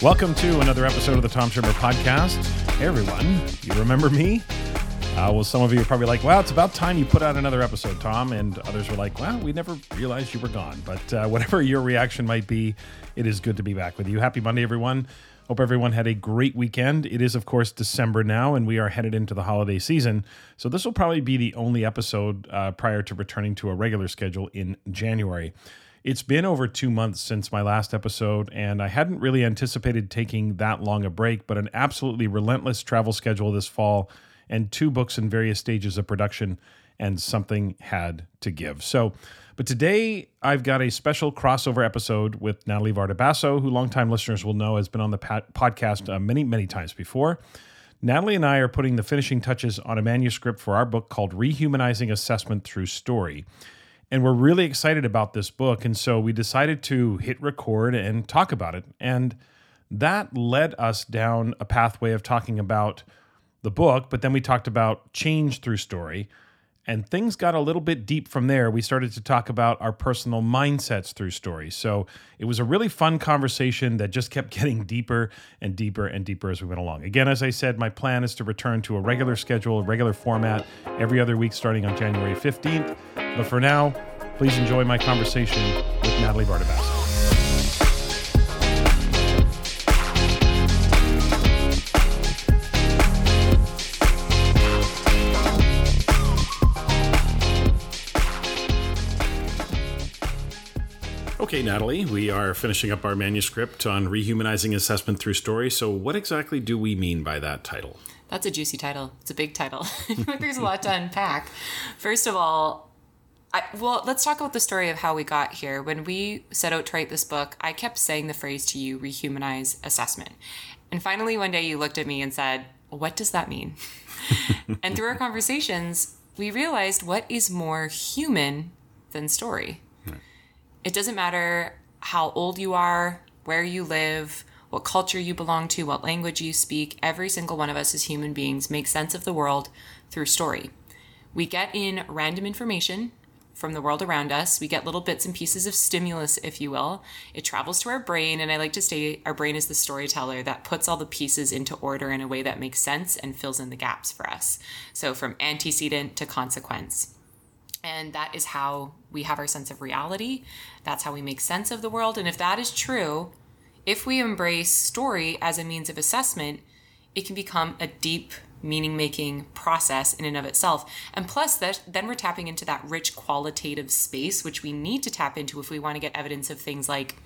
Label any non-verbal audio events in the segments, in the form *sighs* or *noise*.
Welcome to another episode of the Tom Schimmer Podcast. Hey, everyone. You remember me? Uh, well, some of you are probably like, wow, it's about time you put out another episode, Tom. And others were like, wow, we never realized you were gone. But uh, *laughs* whatever your reaction might be, it is good to be back with you. Happy Monday, everyone. Hope everyone had a great weekend. It is, of course, December now, and we are headed into the holiday season. So this will probably be the only episode uh, prior to returning to a regular schedule in January. It's been over two months since my last episode, and I hadn't really anticipated taking that long a break, but an absolutely relentless travel schedule this fall and two books in various stages of production, and something had to give. So, but today I've got a special crossover episode with Natalie Vardabasso, who longtime listeners will know has been on the podcast uh, many, many times before. Natalie and I are putting the finishing touches on a manuscript for our book called Rehumanizing Assessment Through Story. And we're really excited about this book. And so we decided to hit record and talk about it. And that led us down a pathway of talking about the book, but then we talked about change through story. And things got a little bit deep from there. We started to talk about our personal mindsets through stories. So it was a really fun conversation that just kept *laughs* getting deeper and deeper and deeper as we went along. Again, as I said, my plan is to return to a regular schedule, a regular format every other week starting on January 15th. But for now, please enjoy my conversation with Natalie Vardabasso. Okay, Natalie, we are finishing up our manuscript on rehumanizing assessment through story. So, what exactly do we mean by that title? That's a juicy title. It's a big title. *laughs* There's a lot to unpack. First of all, I, well, let's talk about the story of how we got here. When we set out to write this book, I kept saying the phrase to you, rehumanize assessment. And finally, one day you looked at me and said, What does that mean? *laughs* and through our conversations, we realized what is more human than story. It doesn't matter how old you are, where you live, what culture you belong to, what language you speak. Every single one of us as human beings makes sense of the world through story. We get in random information from the world around us. We get little bits and pieces of stimulus, if you will. It travels to our brain, and I like to say our brain is the storyteller that puts all the pieces into order in a way that makes sense and fills in the gaps for us. So, from antecedent to consequence. And that is how we have our sense of reality. That's how we make sense of the world. And if that is true, if we embrace story as a means of assessment, it can become a deep meaning making process in and of itself. And plus that then we're tapping into that rich qualitative space which we need to tap into if we want to get evidence of things like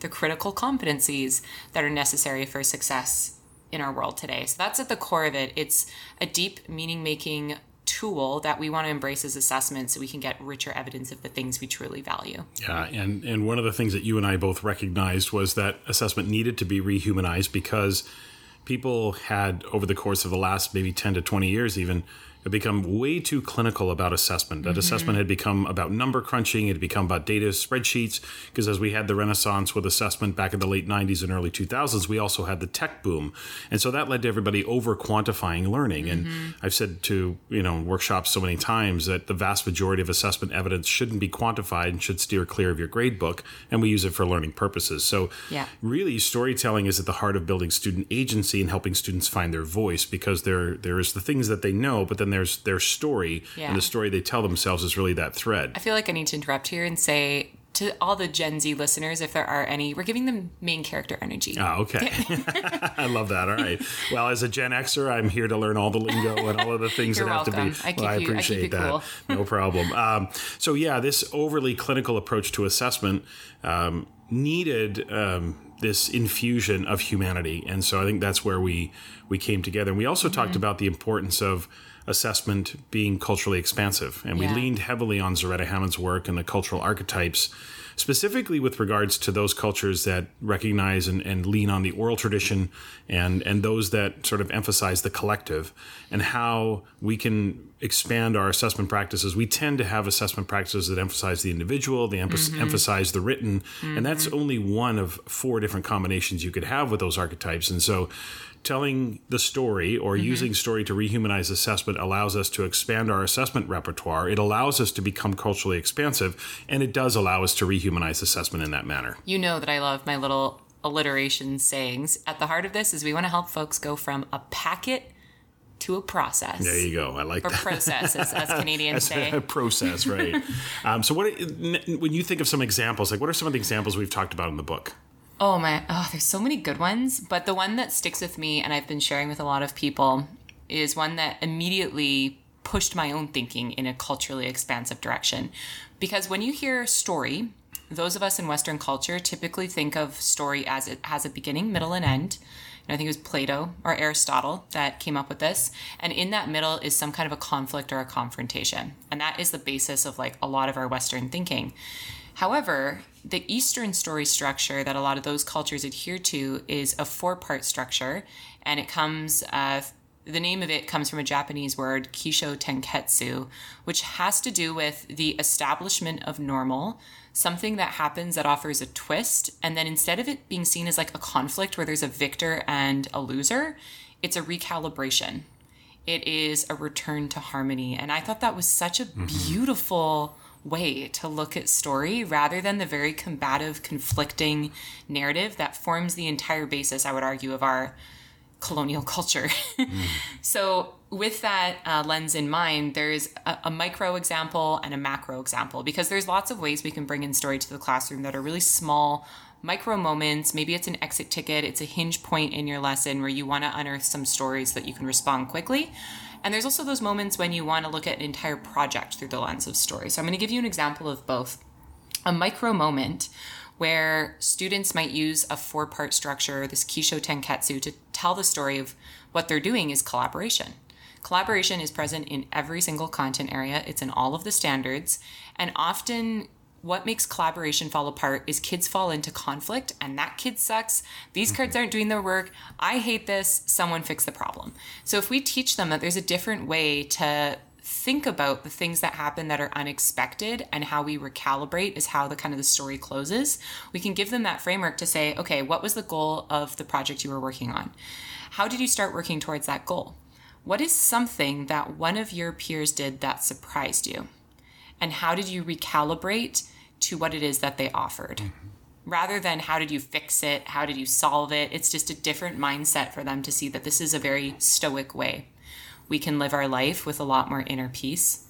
the critical competencies that are necessary for success in our world today. So that's at the core of it. It's a deep meaning making tool that we want to embrace as assessment so we can get richer evidence of the things we truly value. Yeah, and and one of the things that you and I both recognized was that assessment needed to be rehumanized because people had over the course of the last maybe 10 to 20 years even had become way too clinical about assessment. That mm-hmm. assessment had become about number crunching, it had become about data spreadsheets, because as we had the renaissance with assessment back in the late 90s and early 2000s, we also had the tech boom. And so that led to everybody over quantifying learning. Mm-hmm. And I've said to, you know, workshops so many times that the vast majority of assessment evidence shouldn't be quantified and should steer clear of your grade book, and we use it for learning purposes. So yeah. really storytelling is at the heart of building student agency and helping students find their voice because there there is the things that they know, but then there's their story yeah. and the story they tell themselves is really that thread. I feel like I need to interrupt here and say to all the Gen Z listeners, if there are any, we're giving them main character energy. Oh, okay. *laughs* *laughs* I love that. All right. Well, as a Gen Xer, I'm here to learn all the lingo and all of the things that welcome. have to be. I, well, I appreciate I that. Cool. no *laughs* problem. Um, so, yeah, this overly clinical approach to assessment um, needed. Um, this infusion of humanity, and so I think that's where we we came together. And we also mm-hmm. talked about the importance of assessment being culturally expansive. And we yeah. leaned heavily on Zaretta Hammond's work and the cultural archetypes, specifically with regards to those cultures that recognize and, and lean on the oral tradition and, and those that sort of emphasize the collective and how we can expand our assessment practices. We tend to have assessment practices that emphasize the individual, they mm-hmm. emphasize the written, mm-hmm. and that's mm-hmm. only one of four different combinations you could have with those archetypes. And so telling the story or mm-hmm. using story to rehumanize assessment allows us to expand our assessment repertoire. It allows us to become culturally expansive, and it does allow us to rehumanize assessment in that manner. You know that I love my little alliteration sayings. At the heart of this is we want to help folks go from a packet to a process. There you go. I like or that. process, as, as Canadians *laughs* say. a process, right? *laughs* um, so, what when you think of some examples, like what are some of the examples we've talked about in the book? Oh my, oh, there's so many good ones. But the one that sticks with me and I've been sharing with a lot of people is one that immediately pushed my own thinking in a culturally expansive direction. Because when you hear story, those of us in Western culture typically think of story as it has a beginning, middle, and end. And I think it was Plato or Aristotle that came up with this. And in that middle is some kind of a conflict or a confrontation. And that is the basis of like a lot of our Western thinking. However, the Eastern story structure that a lot of those cultures adhere to is a four part structure. And it comes, uh, the name of it comes from a Japanese word, Kisho Tenketsu, which has to do with the establishment of normal, something that happens that offers a twist. And then instead of it being seen as like a conflict where there's a victor and a loser, it's a recalibration. It is a return to harmony. And I thought that was such a mm-hmm. beautiful way to look at story rather than the very combative, conflicting narrative that forms the entire basis, I would argue, of our colonial *laughs* culture. mm. So, with that uh, lens in mind, there's a, a, micro example and a macro example because there's lots of ways we can bring in story to the classroom that are really small micro moments. Maybe it's an exit ticket, it's a hinge point in your lesson where you want to unearth some stories that you can respond quickly. And there's also those moments when you want to look at an entire project through the lens of story. So, I'm going to give you an example of both. A micro moment where students might use a four part structure, this Kisho Tenketsu, to tell the story of what they're doing is collaboration. Collaboration is present in every single content area, it's in all of the standards, and often what makes collaboration fall apart is kids fall into conflict and that kid sucks. These mm-hmm. kids aren't doing their work. I hate this. Someone fix the problem. So if we teach them that there's a different way to think about the things that happen that are unexpected and how we recalibrate is how the kind of the story closes we can give them that framework to say okay what was the goal of the project you were working on how did you start working towards that goal what is something that one of your peers did that surprised you and how did you recalibrate to what it is that they offered mm-hmm. rather than how did you fix it how did you solve it it's just a different mindset for them to see that this is a very stoic way we can live our life with a lot more inner peace.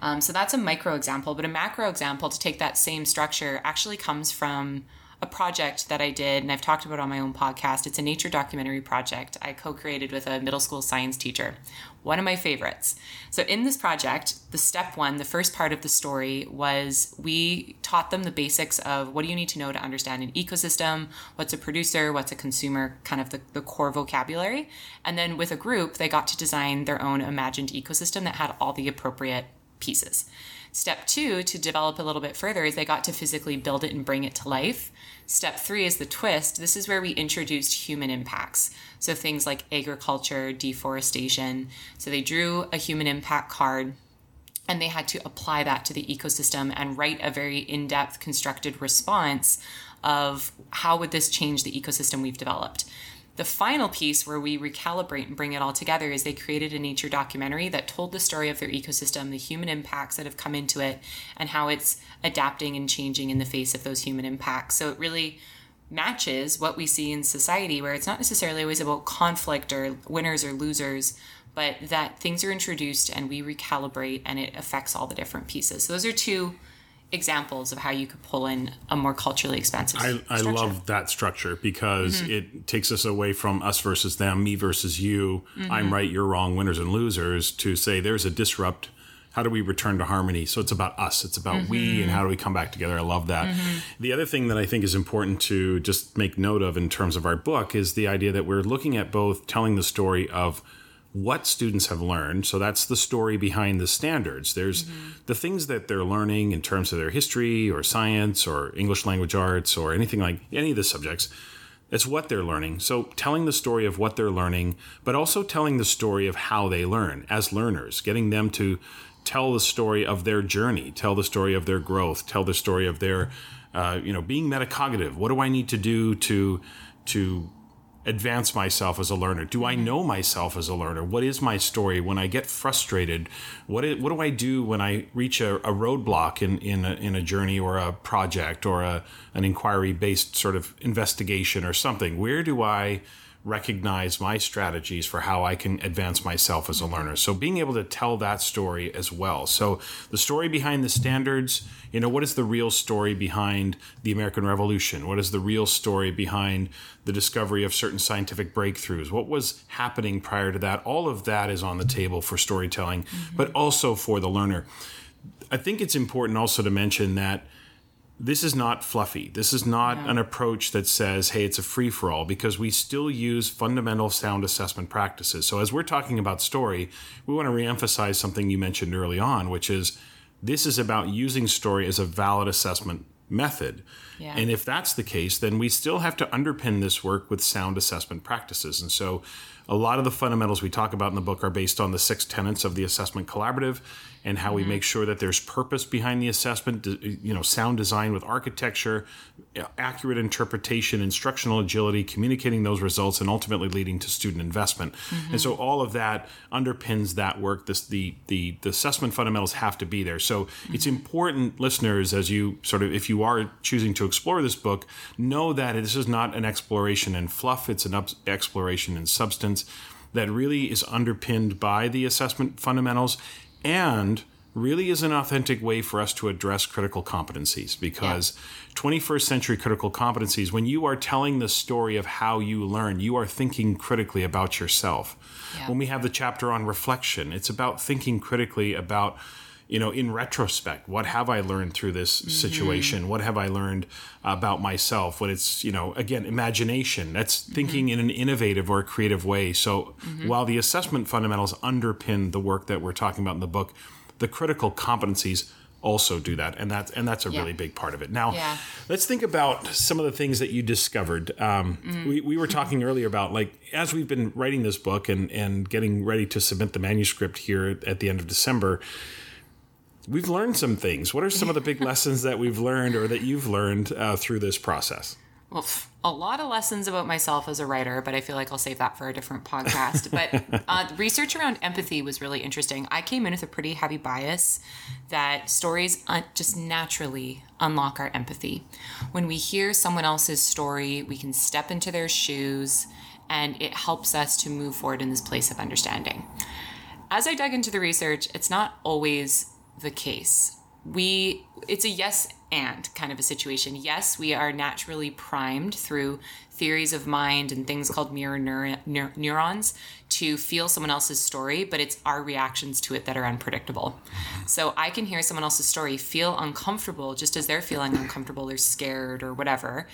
Um, so that's a micro example, but a macro example to take that same structure actually comes from a project that I did, and I've talked about on my own podcast. It's a nature documentary project I co created with a middle school science teacher, one of my favorites. So, in this project, the step one, the first part of the story was we taught them the basics of what do you need to know to understand an ecosystem, what's a producer, what's a consumer, kind of the, the core vocabulary. And then with a group, they got to design their own imagined ecosystem that had all the appropriate pieces. Step two, to develop a little bit further, is they got to physically build it and bring it to life. Step three is the twist. This is where we introduced human impacts. So things like agriculture, deforestation. So they drew a human impact card and they had to apply that to the ecosystem and write a very in-depth constructed response of how would this change the ecosystem we've developed the final piece where we recalibrate and bring it all together is they created a nature documentary that told the story of their ecosystem, the human impacts that have come into it, and how it's adapting and changing in the face of those human impacts. So it really matches what we see in society, where it's not necessarily always about conflict or winners or losers, but that things are introduced and we recalibrate and it affects all the different pieces. So those are two examples of how you could pull in a more culturally expansive I, I love that structure because mm-hmm. it takes us away from us versus them, me versus you, mm-hmm. I'm right, you're wrong, winners and losers, to say there's a disrupt. How do we return to harmony? So it's about us, it's about mm-hmm. we, and how do we come back together? I love that. Mm-hmm. The other thing that I think is important to just make note of in terms of our book is the idea that we're looking at both telling the story of what students have learned. So that's the story behind the standards. There's mm-hmm. the things that they're learning in terms of their history or science or English language arts or anything like any of the subjects. It's what they're learning. So telling the story of what they're learning, but also telling the story of how they learn as learners, getting them to tell the story of their journey, tell the story of their growth, tell the story of their, uh, you know, being metacognitive. What do I need to do to to advance myself as a learner? Do I mm-hmm. know myself as a learner? What is my story when I get frustrated? What is, what do I do when I reach a, a roadblock in in a, in a journey or a project or a an inquiry based sort of investigation or something? Where do I recognize my strategies for how I can advance myself as a learner. So being able to tell that story as well. So the story behind the standards, you know, what is the real story behind the American Revolution? What is the real story behind the discovery of certain scientific breakthroughs? What was happening prior to that? All of that is on the table for storytelling, mm-hmm. but also for the learner. I think it's important also to mention that this is not fluffy. This is not an approach that says, hey, it's a free for all, because we still use fundamental sound assessment practices. So, as we're talking about story, we want to reemphasize something you mentioned early on, which is this is about using story as a valid assessment method. Yeah. And if that's the case, then we still have to underpin this work with sound assessment practices. And so, a lot of the fundamentals we talk about in the book are based on the six tenets of the assessment collaborative and how mm-hmm. we make sure that there's purpose behind the assessment, you know, sound design with architecture, accurate interpretation, instructional agility, communicating those results, and ultimately leading to student investment. Mm-hmm. And so all of that underpins that work. This the the, the assessment fundamentals have to be there. So mm-hmm. it's important, listeners, as you sort of if you are choosing to explore this book, know that this is not an exploration in fluff. It's an exploration in substance that really is underpinned by the assessment fundamentals and really is an authentic way for us to address critical competencies because yeah. 21st century critical competencies when you are telling the story of how you learn you are thinking critically about yourself yeah. when we have the chapter on reflection it's about thinking critically about you know in retrospect what have i learned through this mm-hmm. situation what have i learned about myself when it's you know again imagination that's thinking mm-hmm. in an innovative or creative way so mm-hmm. while the assessment fundamentals underpin the work that we're talking about in the book the critical competencies also do that and that's and that's a yeah. really big part of it now yeah. let's think about some of the things that you discovered um, mm. we, we were talking *laughs* earlier about like as we've been writing this book and and getting ready to submit the manuscript here at the end of december we've learned some things. What are some of the big lessons that we've learned or that you've learned uh, through this process? Well, a lot of lessons about myself as a writer, but I feel like I'll save that for a different podcast. but *laughs* uh, research around empathy was really interesting. I came in with a pretty heavy bias that stories un- just naturally unlock our empathy. When we hear someone else's story, we can step into their shoes, and it helps us to move forward in this place of understanding. As I dug into the research, it's not always the case. We it's a yes and kind of a situation. Yes, we are naturally primed through theories of mind and things called mirror neur- neur- neurons to feel someone else's story, but it's our reactions to it that are unpredictable. So I can hear someone else's story, feel uncomfortable just as they're feeling uncomfortable or scared or whatever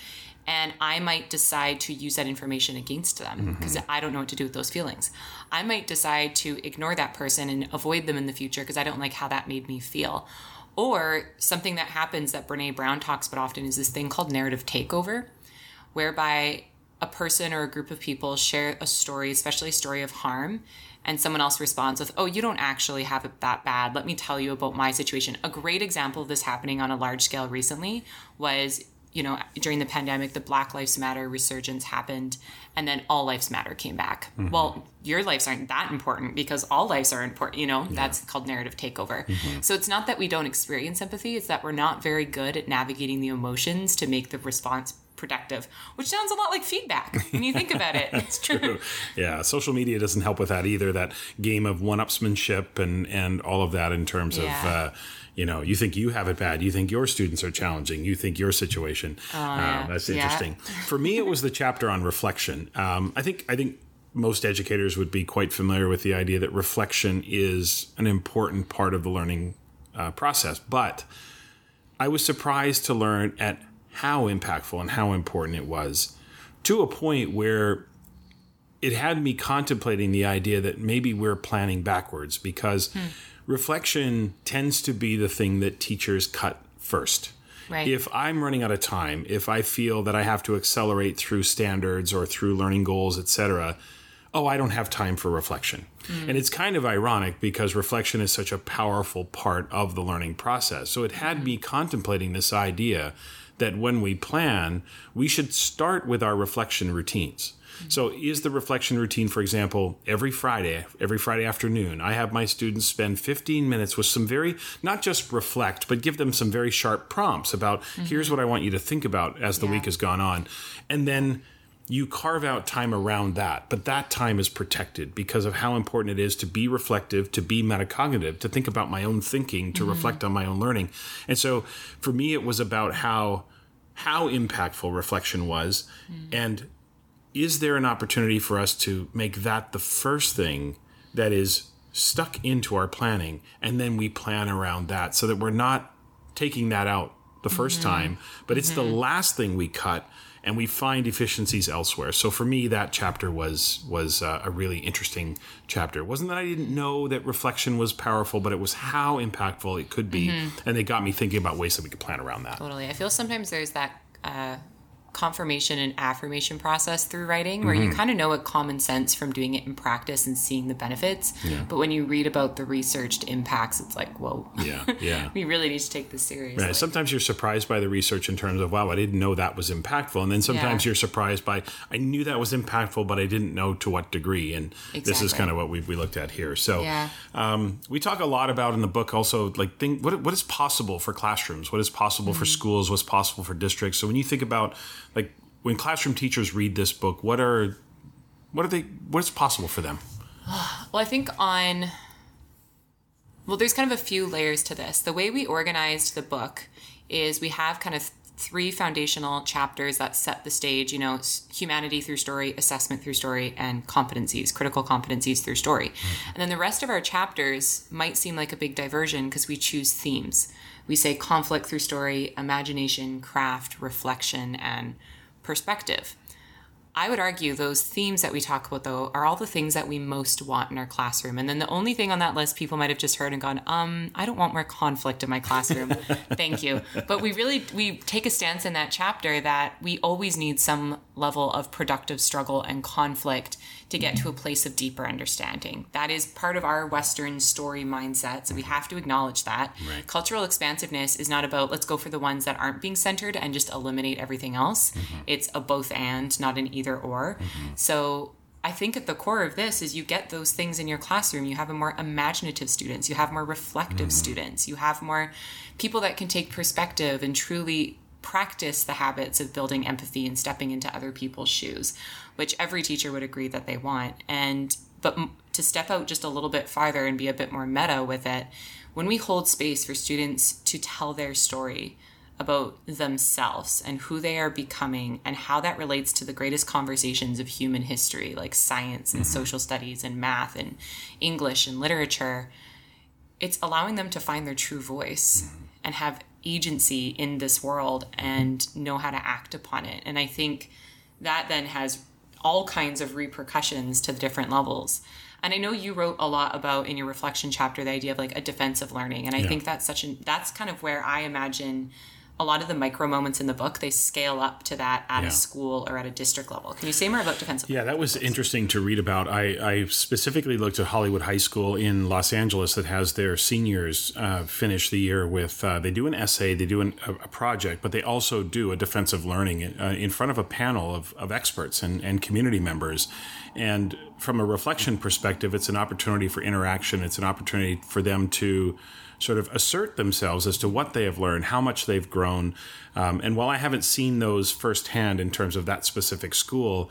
and I might decide to use that information against them because mm-hmm. I don't know what to do with those feelings. I might decide to ignore that person and avoid them in the future because I don't like how that made me feel. Or something that happens that Brene Brown talks about often is this thing called narrative takeover, whereby a person or a group of people share a story, especially a story of harm, and someone else responds with, Oh, you don't actually have it that bad. Let me tell you about my situation. A great example of this happening on a large scale recently was you know, during the pandemic, the Black Lives Matter resurgence happened, and then All Lives Matter came back. Mm-hmm. Well, your lives aren't that important because all lives are important. You know, yeah. that's called narrative takeover. Mm-hmm. So it's not that we don't experience empathy; it's that we're not very good at navigating the emotions to make the response productive, which sounds a lot like feedback when you think about it. *laughs* That's true. Yeah, social media doesn't help with that either. That game of one-upsmanship and and all of that in terms yeah. of. Uh, you know, you think you have it bad. You think your students are challenging. You think your situation. Oh, yeah. um, that's interesting. Yeah. For me, it was the chapter on reflection. Um, I think I think most educators would be quite familiar with the idea that reflection is an important part of the learning uh, process. But I was surprised to learn at how impactful and how important it was to a point where it had me contemplating the idea that maybe we're planning backwards because. Hmm reflection tends to be the thing that teachers cut first. Right. If I'm running out of time, if I feel that I have to accelerate through standards or through learning goals, etc., oh, I don't have time for reflection. Mm. And it's kind of ironic because reflection is such a powerful part of the learning process. So it had me contemplating this idea that when we plan, we should start with our reflection routines. So, is the reflection routine, for example, every Friday, every Friday afternoon, I have my students spend 15 minutes with some very, not just reflect, but give them some very sharp prompts about mm-hmm. here's what I want you to think about as the Yeah. week has gone on. And then you carve out time around that, but that time is protected because of how important it is to be reflective, to be metacognitive, to think about my own thinking, to mm-hmm. reflect on my own learning. And so for me it was about how how impactful reflection was mm. and is there an opportunity for us to make that the first thing that is stuck into our planning and then we plan around that so that we're not taking that out the 1st time but it's the last thing we cut and we find efficiencies elsewhere. So for me that chapter was was uh, a really interesting chapter. It wasn't that i didn't know that reflection was powerful but it was how impactful it could be and it got me thinking about ways that we could plan around that. Totally. I feel sometimes there's that uh, confirmation and affirmation process through writing where you kind of know it common sense from doing it in practice and seeing the benefits. But when you read about the researched impacts, it's like, whoa. yeah yeah *laughs* we really need to take this seriously. Right. Sometimes you're surprised by the research in terms of, wow, I didn't know that was impactful. And then sometimes Yeah. you're surprised by, I knew that was impactful, but I didn't know to what degree. And this is kind of what we, we looked at here. So Yeah. um, we talk a lot about in the book also, like, think, what, what is possible for classrooms? What is possible for schools? What's possible for districts? So when you think about, like, when classroom teachers read this book, what are, what are they, what's possible for them? *sighs* Well, I think on. Well, there's kind of a few layers to this. The way we organized the book is we have kind of three foundational chapters that set the stage, you know, humanity through story, assessment through story, and competencies, critical competencies through story. Mm-hmm. And then the rest of our chapters might seem like a big diversion because we choose themes. We say conflict through story, imagination, craft, reflection, and perspective. I would argue those themes that we talk about, though, are all the things that we most want in our classroom. And then the only thing on that list people might have just heard and gone, um, I don't want more conflict in my classroom. *laughs* Thank you. But we really we take a stance in that chapter that we always need some level of productive struggle and conflict to get to a place of deeper understanding. That is part of our Western story mindset. So we have to acknowledge that. Right. Cultural expansiveness is not about let's go for the ones that aren't being centered and just eliminate everything else. Mm-hmm. It's a both and, not an either or. Mm-hmm. So I think at the core of this is you get those things in your classroom. You have a more imaginative students, you have more reflective mm-hmm. students, you have more people that can take perspective and truly practice the habits of building empathy and stepping into other people's shoes, which every teacher would agree that they want. And but to step out just a little bit farther and be a bit more meta with it, when we hold space for students to tell their story about themselves and who they are becoming and how that relates to the greatest conversations of human history, like science and mm-hmm. social studies and math and English and literature, it's allowing them to find their true voice mm-hmm. and have agency in this world and know how to act upon it. And I think that then has all kinds of repercussions to the different levels. And I know you wrote a lot about in your reflection chapter the idea of like a defense of learning. And I think that's such an that's kind of where I imagine a lot of the micro moments in the book they scale up to that at Yeah. a school or at a district level. Can you say more about defensive? Yeah, that was interesting to read about. I, I specifically looked at Hollywood High School in Los Angeles that has their seniors uh, finish the year with, uh, they do an essay, they do an, a, a project, but they also do a defense of learning uh, in front of a panel of, of experts and, and community members. And from a reflection perspective, it's an opportunity for interaction, it's an opportunity for them to sort of assert themselves as to what they have learned, how much they've grown. Um, and while I haven't seen those firsthand in terms of that specific school,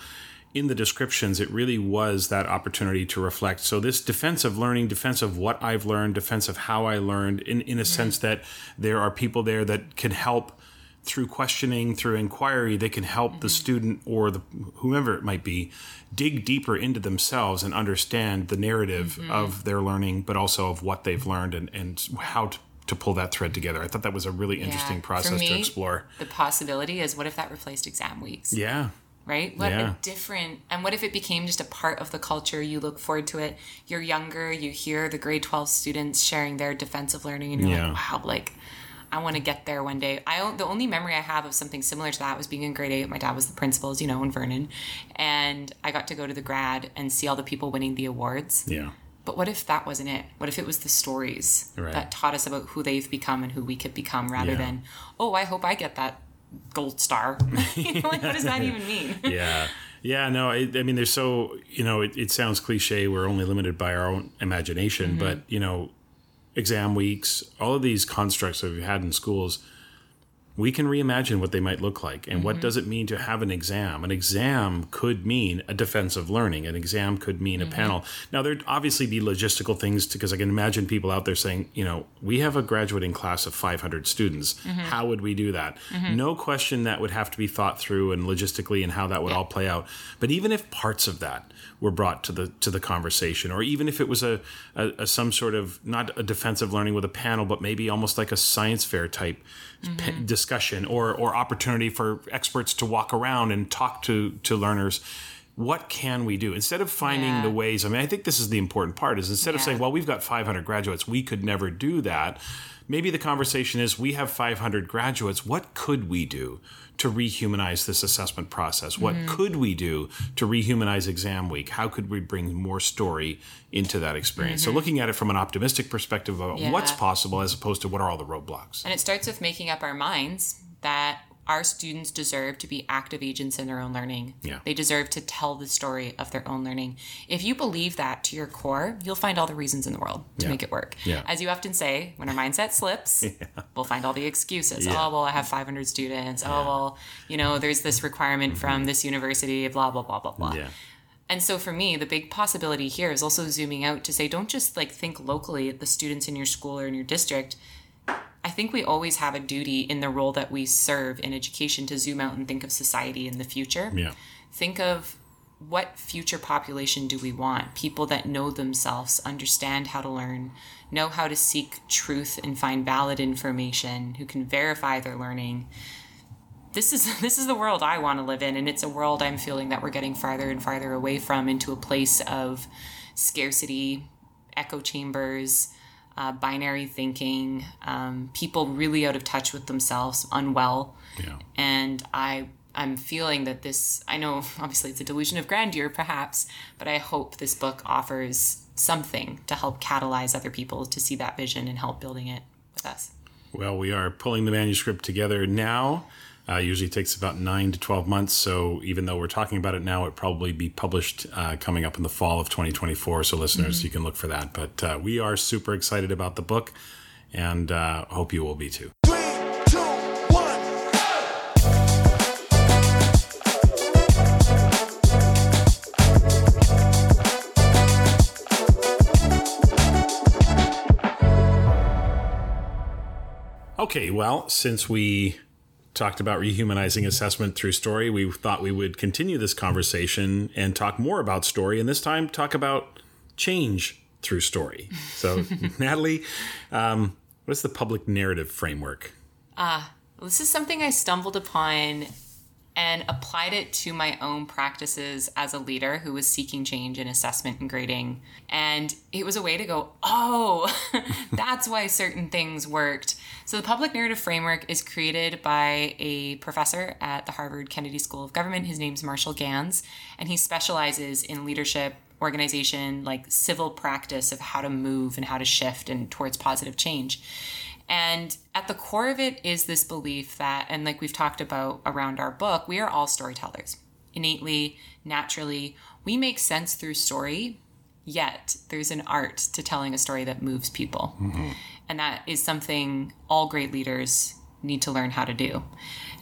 in the descriptions, it really was that opportunity to reflect. So, this defense of learning, defense of what I've learned, defense of how I learned, in, in a sense that there are people there that can help through questioning, through inquiry, they can help the mm-hmm. student or the whomever it might be dig deeper into themselves and understand the narrative mm-hmm. of their learning, but also of what they've learned and, and how to, to pull that thread together. I thought that was a really interesting Yeah. Process to explore. The possibility is what if that replaced exam weeks? Yeah. right? What Yeah. a different, and what if it became just a part of the culture? You look forward to it. You're younger, you hear the grade 12 students sharing their defense of learning, and you're Yeah. like, wow, like, I want to get there one day. I the only memory I have of something similar to that was being in grade eight. My dad was the principal, as you know, in Vernon, and I got to go to the grad and see all the people winning the awards. Yeah. But what if that wasn't it? What if it was the stories Right. that taught us about who they've become and who we could become rather Yeah. than, oh, I hope I get that gold star. *laughs* you know, like, what does that even mean? *laughs* yeah Yeah, no, I, I mean, there's so, you know, it, it, sounds cliche. We're only limited by our own imagination, mm-hmm. but, you know, exam weeks, all of these constructs that we've had in schools, we can reimagine what they might look like. And mm-hmm. what does it mean to have an exam? An exam could mean a defense of learning. An exam could mean mm-hmm. a panel. Now, there'd obviously be logistical things because I can imagine people out there saying, you know, we have a graduating class of 500 students. Mm-hmm. How would we do that? Mm-hmm. No question that would have to be thought through and logistically and how that would yeah. all play out. But even if parts of that were brought to the to the conversation, or even if it was a, a, a some sort of not a defense of learning with a panel, but maybe almost like a science fair type mm-hmm. discussion or or opportunity for experts to walk around and talk to to learners what can we do instead of finding yeah. the ways i mean i think this is the important part is instead yeah. of saying well we've got 500 graduates we could never do that maybe the conversation is we have 500 graduates what could we do to rehumanize this assessment process? What mm-hmm. could we do to rehumanize exam week? How could we bring more story into that experience? Mm-hmm. So, looking at it from an optimistic perspective of yeah. what's possible as opposed to what are all the roadblocks. And it starts with making up our minds that our students deserve to be active agents in their own learning. Yeah. They deserve to tell the story of their own learning. If you believe that to your core, you'll find all the reasons in the world to yeah. make it work. Yeah. As you often say, when our mindset slips, *laughs* yeah. we'll find all the excuses. Oh, well, I have 500 students. Oh, well, you know, there's this requirement mm-hmm. from this university, blah, blah, blah, blah, blah. Yeah. And so for me, the big possibility here is also zooming out to say, don't just like think locally at the students in your school or in your district think we always have a duty in the role that we serve in education to zoom out and think of society in the future. Yeah. Think of what future population do we want? People that know themselves, understand how to learn, know how to seek truth and find valid information, who can verify their learning. This is *laughs* this is the world I want to live in and it's a world I'm feeling that we're getting farther and farther away from into a place of scarcity, echo chambers, uh, binary thinking, um, people really out of touch with themselves, unwell. Yeah. And I I'm feeling that this I know *laughs* obviously it's a delusion of grandeur perhaps, but I hope this book offers something to help catalyze other people to see that vision and help building it with us. Well, we are pulling the manuscript together now. Uh, usually takes about nine to 12 months. So even though we're talking about it now, it probably be published uh, coming up in the fall of 2024. So listeners, mm-hmm. you can look for that. But uh, we are super excited about the book and uh, hope you will be too. Okay, well, since we talked about rehumanizing assessment through story, we thought we would continue this conversation and talk more about story, and this time talk about change through story. So, *laughs* Natalie, um, what's the public narrative framework? Ah, uh, this is something I stumbled upon and applied it to my own practices as a leader who was seeking change in assessment and grading. And it was a way to go, oh, *laughs* that's why certain things worked. So, the public narrative framework is created by a professor at the Harvard Kennedy School of Government. His name's Marshall Ganz, and he specializes in leadership organization like civil practice of how to move and how to shift and towards positive change and at the core of it is this belief that, and like we've talked about around our book, we are all storytellers. Innately, naturally, we make sense through story, yet there's an art to telling a story that moves people. Mm-hmm. And that is something all great leaders need to learn how to do.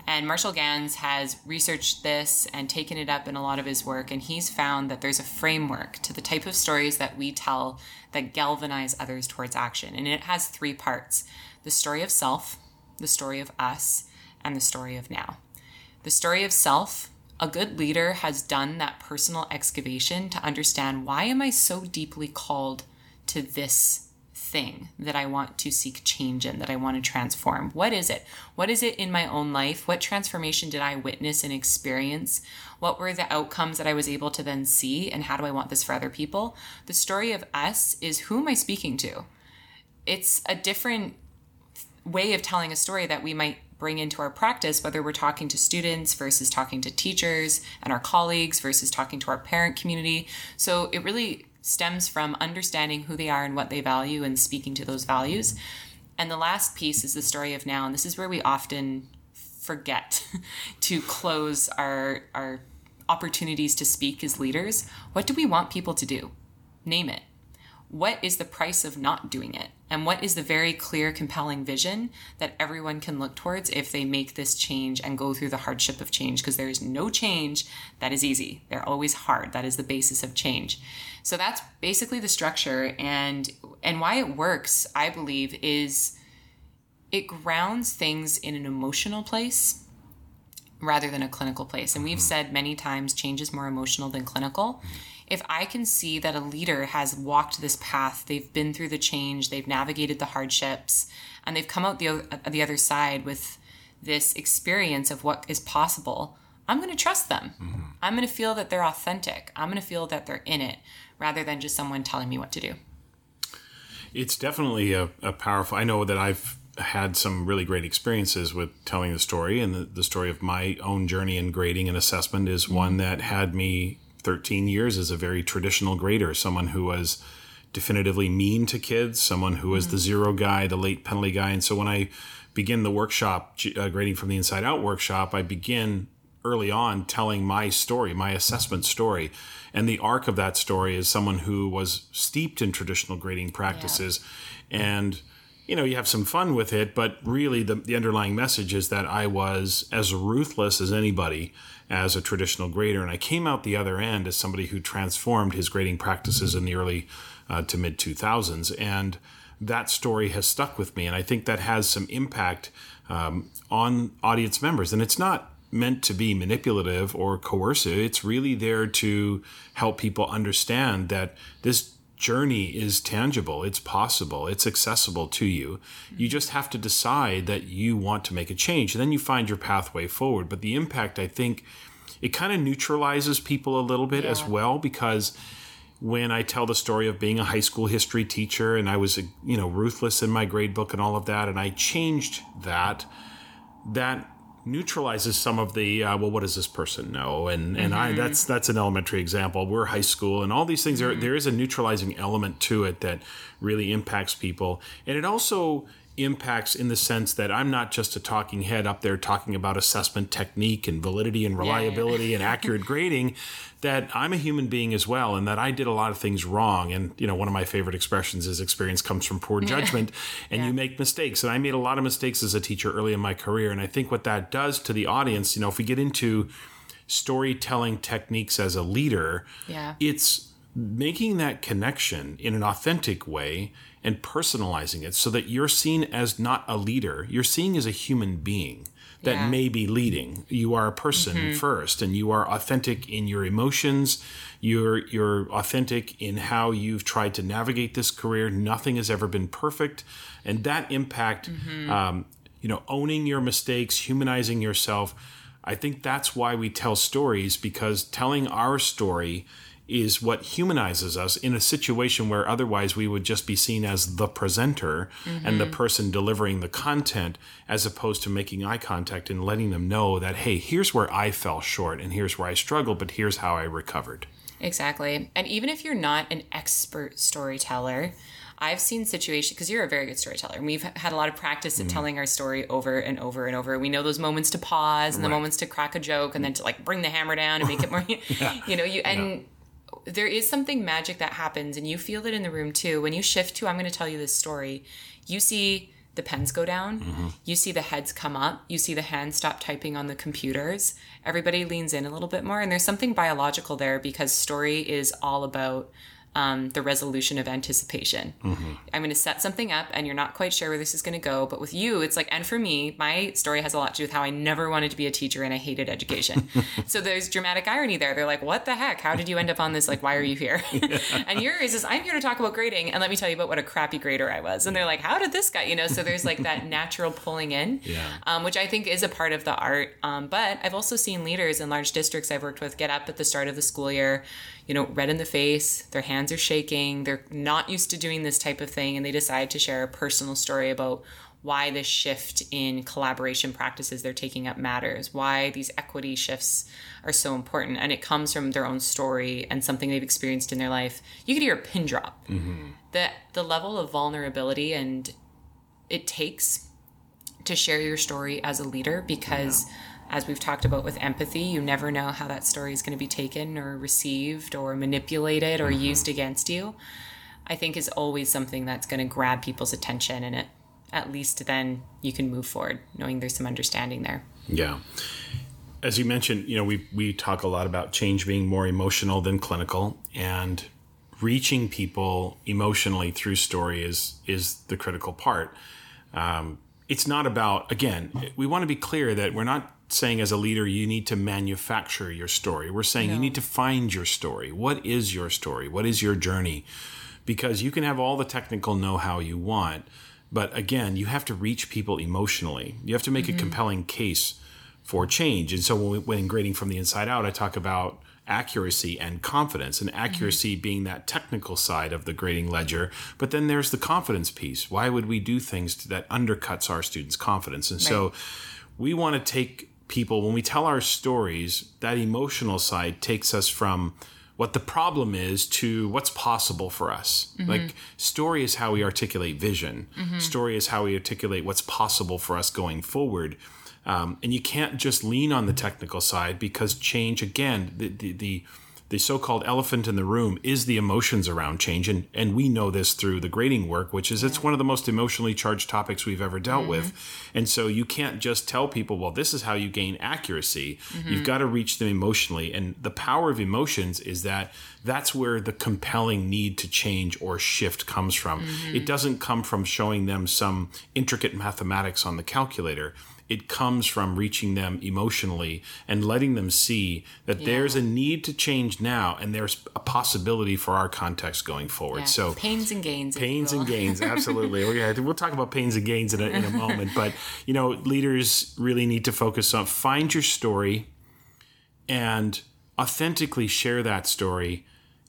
And Marshall Ganz has researched this and taken it up in a lot of his work, and he's found that there's a framework to the type of stories that we tell that galvanize others towards action. And it has three parts the story of self, the story of us, and the story of now. The story of self, a good leader has done that personal excavation to understand why am I so deeply called to this thing that I want to seek change in, that I want to transform? What is it? What is it in my own life? What transformation did I witness and experience? What were the outcomes that I was able to then see? And how do I want this for other people? The story of us is who am I speaking to? It's a different way of telling a story that we might bring into our practice, whether we're talking to students versus talking to teachers and our colleagues versus talking to our parent community. So it really stems from understanding who they are and what they value and speaking to those values. And the last piece is the story of now. And this is where we often forget *laughs* to close our, our opportunities to speak as leaders, what do we want people to do? Name it. What is the price of not doing it? And what is the very clear, compelling vision that everyone can look towards if they make this change and go through the hardship of change? Because there is no change that is easy. They're always hard. That is the basis of change. So that's basically the structure and and why it works, I believe, is it grounds things in an emotional place rather than a clinical place. And we've mm-hmm. said many times change is more emotional than clinical. Mm-hmm. If I can see that a leader has walked this path, they've been through the change, they've navigated the hardships, and they've come out the, the other side with this experience of what is possible, I'm going to trust them. Mm-hmm. I'm going to feel that they're authentic. I'm going to feel that they're in it rather than just someone telling me what to do. It's definitely a, a powerful. I know that I've had some really great experiences with telling the story, and the, the story of my own journey in grading and assessment is one that had me 13 years as a very traditional grader, someone who was definitively mean to kids, someone who was mm-hmm. the zero guy, the late penalty guy. And so when I begin the workshop, uh, grading from the inside out workshop, I begin early on telling my story, my assessment story. And the arc of that story is someone who was steeped in traditional grading practices yeah. and you know, you have some fun with it, but really the, the underlying message is that I was as ruthless as anybody as a traditional grader. And I came out the other end as somebody who transformed his grading practices in the early uh, to mid 2000s. And that story has stuck with me. And I think that has some impact um, on audience members. And it's not meant to be manipulative or coercive. It's really there to help people understand that this journey is tangible, it's possible, it's accessible to you. You mm-hmm. just have to decide that you want to make a change. And then you find your pathway forward. But the impact, I think, it kind of neutralizes people a little bit yeah. as well because when I tell the story of being a high school history teacher and I was, you know, ruthless in my grade book and all of that, and I changed that, that neutralizes some of the uh, well what does this person know and and mm-hmm. i that's that's an elementary example we're high school and all these things mm-hmm. are there is a neutralizing element to it that really impacts people and it also impacts in the sense that I'm not just a talking head up there talking about assessment technique and validity and reliability yeah. and accurate grading that I'm a human being as well and that I did a lot of things wrong and you know one of my favorite expressions is experience comes from poor *laughs* judgment and yeah. you make mistakes and I made a lot of mistakes as a teacher early in my career and I think what that does to the audience you know if we get into storytelling techniques as a leader yeah. it's making that connection in an authentic way and personalizing it so that you're seen as not a leader, you're seen as a human being that yeah. may be leading. You are a person mm-hmm. first and you are authentic in your emotions. You're you're authentic in how you've tried to navigate this career. Nothing has ever been perfect. And that impact mm-hmm. um, you know, owning your mistakes, humanizing yourself. I think that's why we tell stories because telling our story is what humanizes us in a situation where otherwise we would just be seen as the presenter mm-hmm. and the mm-hmm. person delivering the content as opposed to making eye contact and letting them know that hey here's where i fell short and here's where i struggled but here's how i recovered exactly and even if you're not an expert storyteller I've seen situations because you're a very good storyteller, and we've had a lot of practice at mm. telling our story over and over and over. We know those moments to pause and right. the moments to crack a joke, and then to like bring the hammer down and make it *laughs* more. *laughs* yeah. You know, you and there is something magic that happens and you feel it in the room too. When you shift to i'm going to tell you this story. You see the pens go down. Mm-hmm. you see the heads come up. You see the hands stop typing on the computers. Everybody leans in a little bit more and there's something biological there because story is all about um, the resolution of anticipation. Mm-hmm. I'm going to set something up and you're not quite sure where this is going to go. But with you, it's like, and for me, my story has a lot to do with how I never wanted to be a teacher and I hated education. *laughs* so there's dramatic irony there. They're like, what the heck? How did you end up on this? Like, why are you here? *laughs* Yeah. *laughs* and yours is, I'm here to talk about grading and let me tell you about what a crappy grader I was. And they're like, how did this guy, you know? So there's like that natural pulling in, yeah. um, which I think is a part of the art. Um, but I've also seen leaders in large districts I've worked with get up at the start of the school year you know, red in the face, their hands are shaking, they're not used to doing this type of thing, and they decide to share a personal story about why this shift in collaboration practices they're taking up matters, why these equity shifts are so important. And it comes from their own story and something they've experienced in their life. You could hear a pin drop. Mm-hmm. The, the level of vulnerability and it takes to share your story as a leader because. Yeah as we've talked about with empathy, you never know how that story is going to be taken or received or manipulated or used against you. I think is always something that's going to grab people's attention and it at least then you can move forward knowing there's some understanding there. Yeah. As you mentioned, you know, we we talk a lot about change being more emotional than clinical and reaching people emotionally through story is is the critical part. Um, it's not about again, we want to be clear that we're not saying as a leader you need to manufacture your story. We're saying no. you need to find your story. What is your story? What is your journey? Because you can have all the technical know-how you want, but again, you have to reach people emotionally. You have to make mm-hmm. a compelling case for change. And so when, we, when grading from the inside out, I talk about accuracy and confidence, and accuracy mm-hmm. being that technical side of the grading ledger. But then there's the confidence piece. Why would we do things that undercuts our students' confidence? And right. so we want to take people, when we tell our stories, that emotional side takes us from what the problem is to what's possible for us. Mm-hmm. Like story is how we articulate vision. Mm-hmm. Story is how we articulate what's possible for us going forward. Um, and you can't just lean on the technical side because change again the the, the the so-called elephant in the room is the emotions around change and, and we know this through the grading work which is it's one of the most emotionally charged topics we've ever dealt mm-hmm. with and so you can't just tell people well this is how you gain accuracy mm-hmm. you've got to reach them emotionally and the power of emotions is that that's where the compelling need to change or shift comes from mm-hmm. it doesn't come from showing them some intricate mathematics on the calculator it comes from reaching them emotionally and letting them see that yeah. there's a need to change now and there's a possibility for our context going forward. Yeah. So pains and gains. Pains and gains, absolutely. *laughs* we'll talk about pains and gains in a, in a moment. But you know, leaders really need to focus on find your story and authentically share that story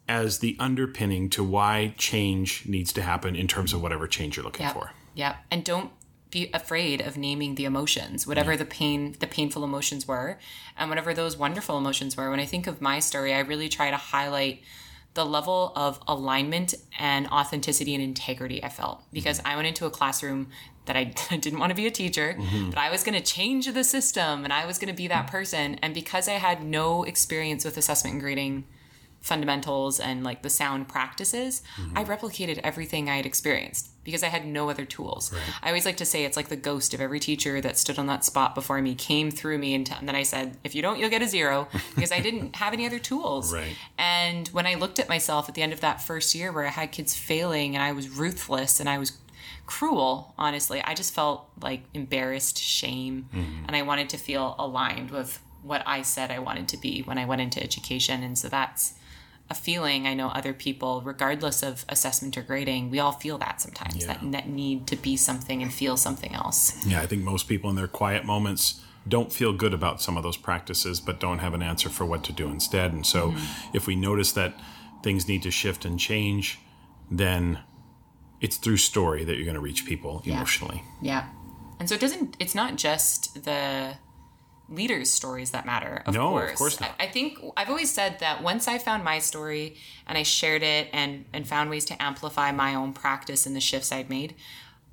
as the underpinning to why change needs to happen in terms of whatever change you're looking yep. for. Yeah. And don't be afraid of naming the emotions whatever yeah. the pain the painful emotions were and whatever those wonderful emotions were when i think of my story i really try to highlight the level of alignment and authenticity and integrity i felt because mm-hmm. i went into a classroom that I *laughs* didn't want to be a teacher, mm-hmm. but I was going to change the system and I was going to be that person. And because I had no experience with assessment and grading fundamentals and like the sound practices, mm-hmm. I replicated everything I had experienced because I had no other tools. Right. I always like to say it's like the ghost of every teacher that stood on that spot before me came through me, and, t- and then I said, "If you don't, you'll get a zero *laughs* because I didn't have any other tools. Right. And when I looked at myself at the end of that first year, where I had kids failing and I was ruthless and I was cruel, honestly, I just felt like embarrassed, shame, mm-hmm. and I wanted to feel aligned with what I said I wanted to be when I went into education, and so that's a feeling I know other people, regardless of assessment or grading, we all feel that sometimes yeah. that, that need to be something and feel something else. Yeah, I think most people in their quiet moments don't feel good about some of those practices, but don't have an answer for what to do instead. And so, mm-hmm. if we notice that things need to shift and change, then it's through story that you're going to reach people yeah. emotionally. Yeah. And so it doesn't, it's not just the leaders' stories that matter. Of no, course. of course not. I, think I've always said that once I found my story and I shared it and and found ways to amplify my own practice and the shifts I'd made,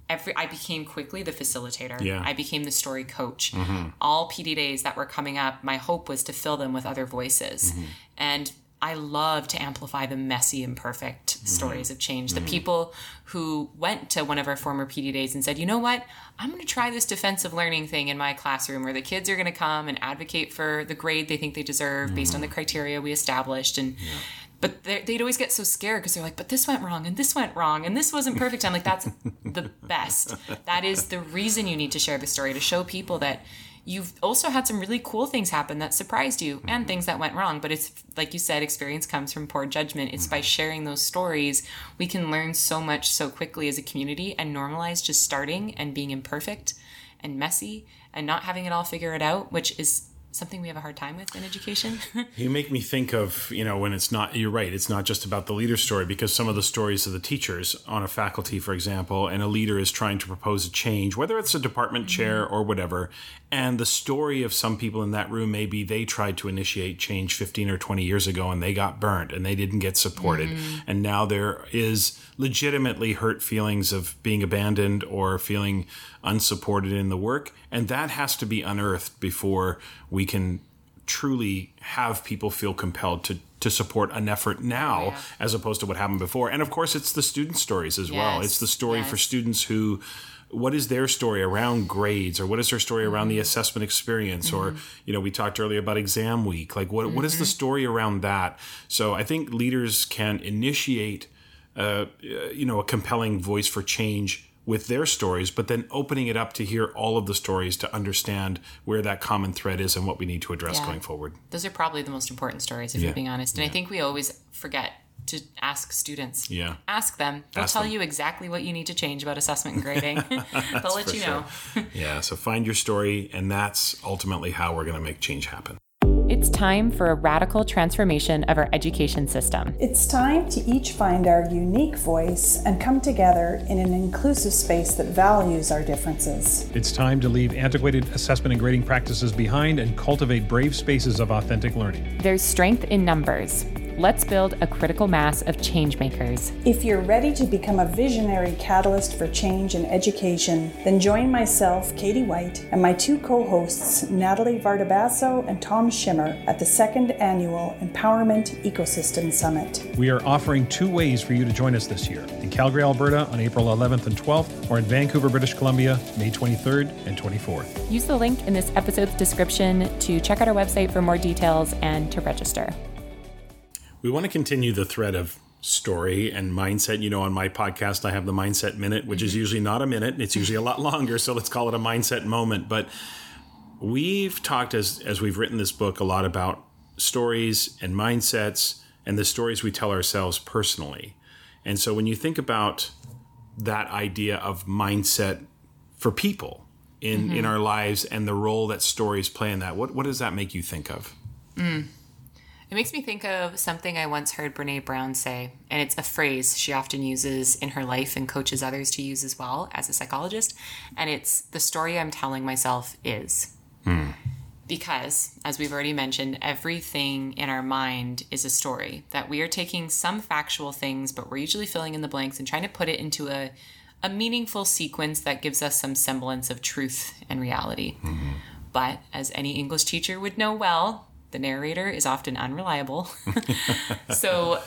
every I became quickly the facilitator. Yeah. I became the story coach. Mm-hmm. All PD days that were coming up, my hope was to fill them with other voices. Mm-hmm. And I love to amplify the messy, imperfect mm-hmm. stories of change. Mm-hmm. The people who went to one of our former PD days and said, you know what, I'm going to try this defense of learning thing in my classroom where the kids are going to come and advocate for the grade they think they deserve mm-hmm. based on the mm-hmm. criteria we established. And yeah but they'd always get so scared because they're like, but this went wrong and this went wrong and this wasn't perfect. I'm like, that's the best. That is the reason you need to share the story to show people that you've also had some really cool things happen that surprised you and mm-hmm. things that went wrong. But it's like you said, experience comes from poor judgment. It's by mm-hmm. sharing those stories we can learn so much so quickly as a community and normalize just starting and being imperfect and messy and not having it all figured out, which is something we have a hard time with in education. *laughs* You make me think of, you know, when it's not, you're right, it's not just about the leader story because some of the stories of the teachers on a faculty, for example, and a leader is trying to propose a change, whether it's a department mm-hmm. chair or whatever. And the story of some people in that room, maybe they tried to initiate change 15 or 20 years ago and they got burnt and they didn't get supported. Mm-hmm. And now there is legitimately hurt feelings of being abandoned or feeling unsupported in the work. And that has to be unearthed before we can truly have people feel compelled to to support an effort now Yeah. as opposed to what happened before. And of course, it's the student stories as well. It's the story for students who what is their story around grades or what is their story around Mm-hmm. the assessment experience or you know we talked earlier about exam week like what what is Mm-hmm. the story around that so i think leaders can initiate uh, you know a compelling voice for change with their stories but then opening it up to hear all of the stories to understand where that common thread is and what we need to address Yeah. going forward Those are probably the most important stories, if Yeah. you're being honest. And I think we always forget to ask students. Yeah. Ask them. They'll Ask tell them. you exactly what you need to change about assessment and grading. *laughs* They'll let you sure. know. *laughs* yeah so find your story and that's ultimately how we're going to make change happen It's time for a radical transformation of our education system. It's time to each find our unique voice and come together in an inclusive space that values our differences. It's time to leave antiquated assessment and grading practices behind and cultivate brave spaces of authentic learning. There's strength in numbers. Let's build a critical mass of change makers. If you're ready to become a visionary catalyst for change in education, then join myself, Katie White, and my two co hosts, Natalie Vardabasso and Tom Schimmer, at the second annual Empowerment Ecosystem Summit. We are offering two ways for you to join us this year in Calgary, Alberta on April 11th and 12th, or in Vancouver, British Columbia, May 23rd and 24th. Use the link in this episode's description to check out our website for more details and to register. We want to continue the thread of story and mindset. You know, on my podcast, I have the mindset minute, which is mm-hmm. usually not a minute. It's usually a lot longer. So let's call it a mindset moment. But we've talked as, as we've written this book a lot about stories and mindsets and the stories we tell ourselves personally. And so when you think about that idea of mindset for people in, in mm-hmm. our lives and the role that stories play in that, what, what does that make you think of? Mm. It makes me think of something I once heard Brene Brown say, and it's a phrase she often uses in her life and coaches others to use as well as a psychologist. And it's the story I'm telling myself is. Hmm. Because, as we've already mentioned, everything in our mind is a story. That we are taking some factual things, but we're usually filling in the blanks and trying to put it into a, a meaningful sequence that gives us some semblance of truth and reality. Mm-hmm. But as any English teacher would know well, the narrator is often unreliable. *laughs* *laughs* so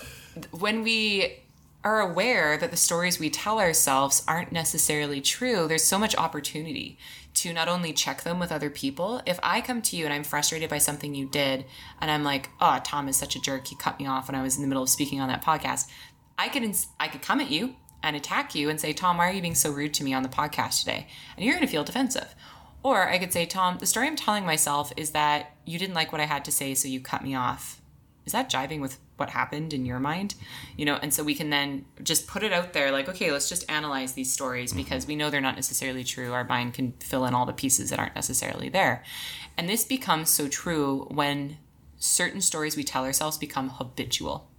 when we are aware that the stories we tell ourselves aren't necessarily true, there's so much opportunity to not only check them with other people. If I come to you and I'm frustrated by something you did, and I'm like, "Oh, Tom is such a jerk. He cut me off when I was in the middle of speaking on that podcast," I could ins- I could come at you and attack you and say, "Tom, why are you being so rude to me on the podcast today?" And you're going to feel defensive. Or I could say, Tom, the story I'm telling myself is that you didn't like what I had to say, so you cut me off. Is that jiving with what happened in your mind? You know, and so we can then just put it out there like, okay, let's just analyze these stories because we know they're not necessarily true. Our mind can fill in all the pieces that aren't necessarily there. And this becomes so true when certain stories we tell ourselves become habitual.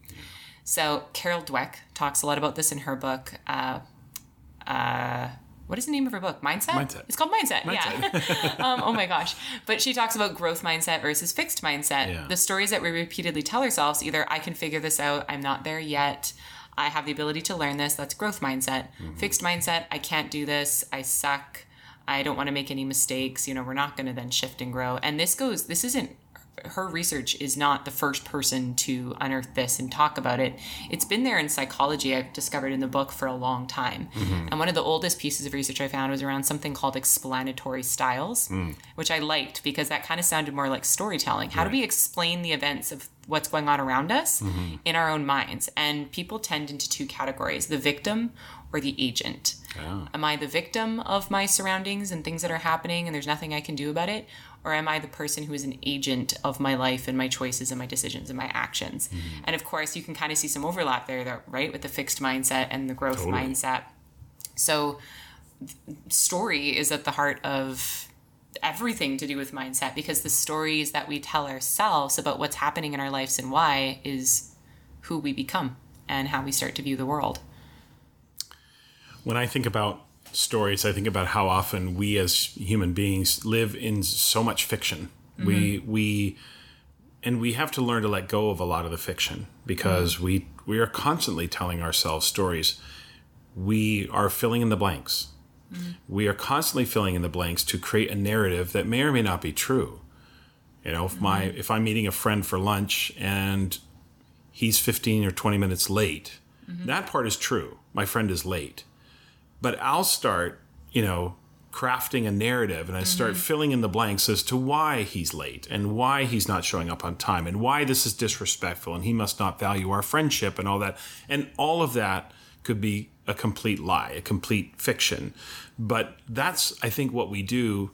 So Carol Dweck talks a lot about this in her book. Uh, uh, what is the name of her book? Mindset. Mindset. It's called Mindset. Yeah. *laughs* *laughs* um, oh my gosh. But she talks about growth mindset versus fixed mindset. Yeah. The stories that we repeatedly tell ourselves either I can figure this out, I'm not there yet, I have the ability to learn this. That's growth mindset. Fixed mindset, I can't do this, I suck. I don't want to make any mistakes. You know, we're not going to then shift and grow. And this goes, this isn't, her research is not the first person to unearth this and talk about it. It's been there in psychology, I've discovered in the book for a long time. Mm-hmm. And one of the oldest pieces of research I found was around something called explanatory styles, hmm. which I liked because that kind of sounded more like storytelling. How do we explain the events of what's going on around us mm-hmm. in our own minds? And people tend into two categories the victim or the agent. Oh. Am I the victim of my surroundings and things that are happening and there's nothing I can do about it? Or am I the person who is an agent of my life and my choices and my decisions and my actions? Mm-hmm. And of course, you can kind of see some overlap there, right? With the fixed mindset and the growth Totally. mindset. So, story is at the heart of everything to do with mindset because the stories that we tell ourselves about what's happening in our lives and why is who we become and how we start to view the world. When I think about stories, I think about how often we as human beings live in so much fiction. Mm-hmm. We we and we have to learn to let go of a lot of the fiction because mm-hmm. we we are constantly telling ourselves stories. We are filling in the blanks. Mm-hmm. We are constantly filling in the blanks to create a narrative that may or may not be true. You know, if my if I'm meeting a friend for lunch and he's 15 or 20 minutes late, that part is true. My friend is late but I'll start, you know, crafting a narrative and I start mm-hmm. filling in the blanks as to why he's late and why he's not showing up on time and why this is disrespectful and he must not value our friendship and all that. And all of that could be a complete lie, a complete fiction. But that's, I think, what we do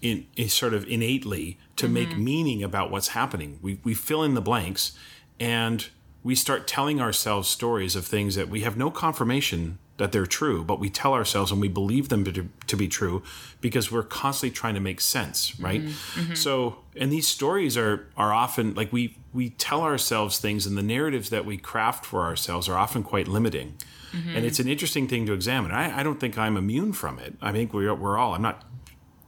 in is sort of innately to mm-hmm. make meaning about what's happening. We, we fill in the blanks and we start telling ourselves stories of things that we have no confirmation that they're true, but we tell ourselves and we believe them to, to be true because we're constantly trying to make sense, right? Mm-hmm, mm-hmm. So, and these stories are are often like we we tell ourselves things, and the narratives that we craft for ourselves are often quite limiting. Mm-hmm. And it's an interesting thing to examine. I, I don't think I'm immune from it. I think we're, we're all. I'm not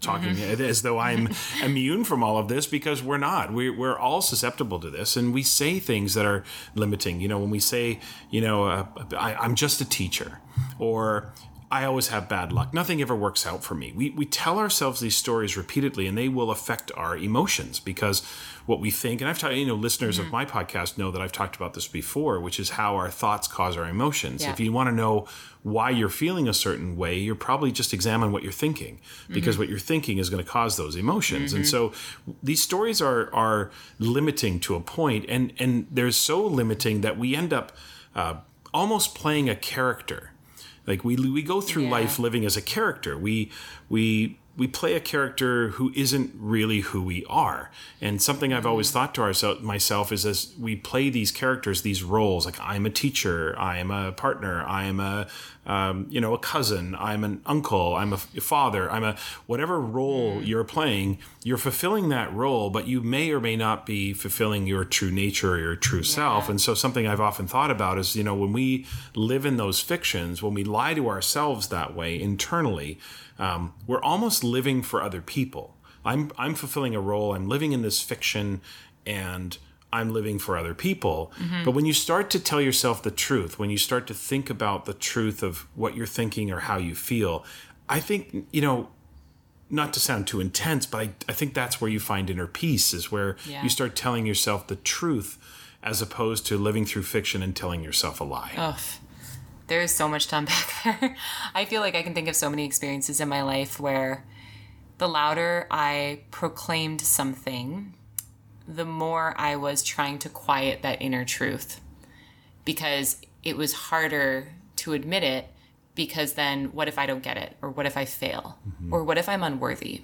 talking mm-hmm. as though I'm *laughs* immune from all of this because we're not. We, we're all susceptible to this, and we say things that are limiting. You know, when we say, you know, uh, I, I'm just a teacher, or I always have bad luck. Nothing ever works out for me. We, we tell ourselves these stories repeatedly and they will affect our emotions because what we think, and I've talked, you know, listeners mm-hmm. of my podcast know that I've talked about this before, which is how our thoughts cause our emotions. Yeah. If you want to know why you're feeling a certain way, you're probably just examine what you're thinking because mm-hmm. what you're thinking is going to cause those emotions. Mm-hmm. And so these stories are, are limiting to a point and, and they're so limiting that we end up uh, almost playing a character like we we go through yeah. life living as a character. We we we play a character who isn't really who we are. And something I've always mm. thought to ourselves myself is as we play these characters, these roles, like I'm a teacher, I am a partner, I am a um, you know a cousin, I'm an uncle, I'm a father, I'm a whatever role mm. you're playing, you're fulfilling that role, but you may or may not be fulfilling your true nature or your true yeah. self. And so something I've often thought about is you know when we live in those fictions, when we lie to ourselves that way internally um, we're almost living for other people. I'm I'm fulfilling a role. I'm living in this fiction, and I'm living for other people. Mm-hmm. But when you start to tell yourself the truth, when you start to think about the truth of what you're thinking or how you feel, I think you know. Not to sound too intense, but I, I think that's where you find inner peace, is where yeah. you start telling yourself the truth as opposed to living through fiction and telling yourself a lie. Ugh there is so much to unpack *laughs* there. I feel like I can think of so many experiences in my life where the louder I proclaimed something, the more I was trying to quiet that inner truth because it was harder to admit it because then what if I don't get it? Or what if I fail? Mm-hmm. Or what if I'm unworthy?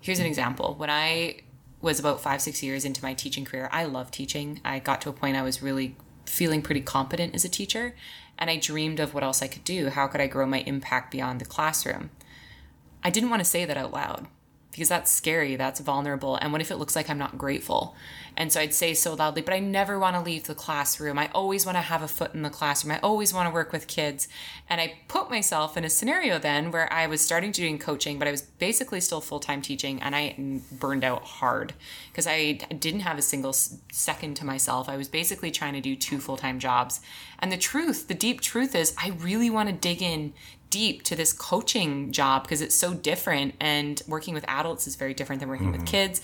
Here's an example. When I was about five, six years into my teaching career, I love teaching. I got to a point I was really feeling pretty competent as a teacher and I dreamed of what else I could do. How could I grow my impact beyond the classroom? I didn't want to say that out loud because that's scary, that's vulnerable. And what if it looks like I'm not grateful? And so I'd say so loudly, but I never want to leave the classroom. I always want to have a foot in the classroom. I always want to work with kids. And I put myself in a scenario then where I was starting to do coaching, but I was basically still full time teaching and I burned out hard because I didn't have a single second to myself. I was basically trying to do two full time jobs. And the truth, the deep truth is, I really want to dig in deep to this coaching job because it's so different and working with adults is very different than working mm-hmm. with kids.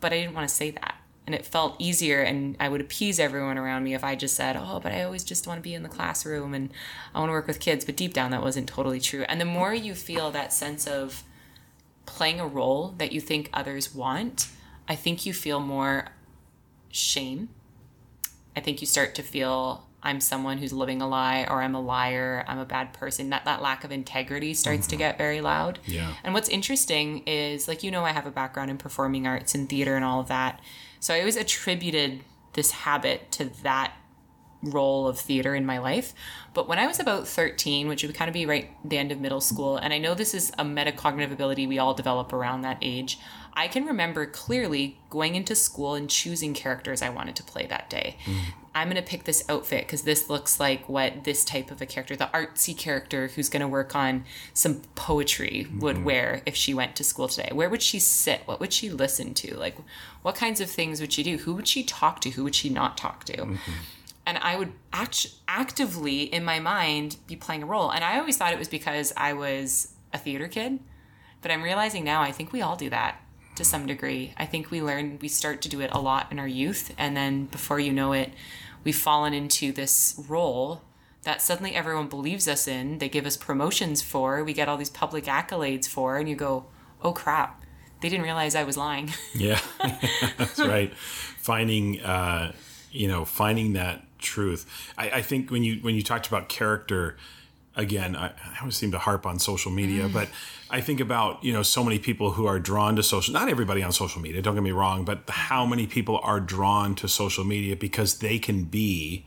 But I didn't want to say that and it felt easier and i would appease everyone around me if i just said oh but i always just want to be in the classroom and i want to work with kids but deep down that wasn't totally true and the more you feel that sense of playing a role that you think others want i think you feel more shame i think you start to feel i'm someone who's living a lie or i'm a liar i'm a bad person that that lack of integrity starts mm-hmm. to get very loud yeah and what's interesting is like you know i have a background in performing arts and theater and all of that so I always attributed this habit to that role of theater in my life. But when I was about 13, which would kind of be right the end of middle school, and I know this is a metacognitive ability we all develop around that age, I can remember clearly going into school and choosing characters I wanted to play that day. I'm going to pick this outfit because this looks like what this type of a character, the artsy character who's going to work on some poetry, would mm-hmm. wear if she went to school today. Where would she sit? What would she listen to? Like, what kinds of things would she do? Who would she talk to? Who would she not talk to? Mm-hmm. and I would act- actively in my mind be playing a role. And I always thought it was because I was a theater kid, but I'm realizing now I think we all do that to some degree. I think we learn we start to do it a lot in our youth, and then before you know it, we've fallen into this role that suddenly everyone believes us in. They give us promotions for. We get all these public accolades for, and you go, "Oh crap." They didn't realize I was lying. *laughs* Yeah, *laughs* that's right. Finding, uh, you know, finding that truth. I, I think when you when you talked about character, again, I, I always seem to harp on social media, mm. but I think about you know so many people who are drawn to social. Not everybody on social media. Don't get me wrong, but how many people are drawn to social media because they can be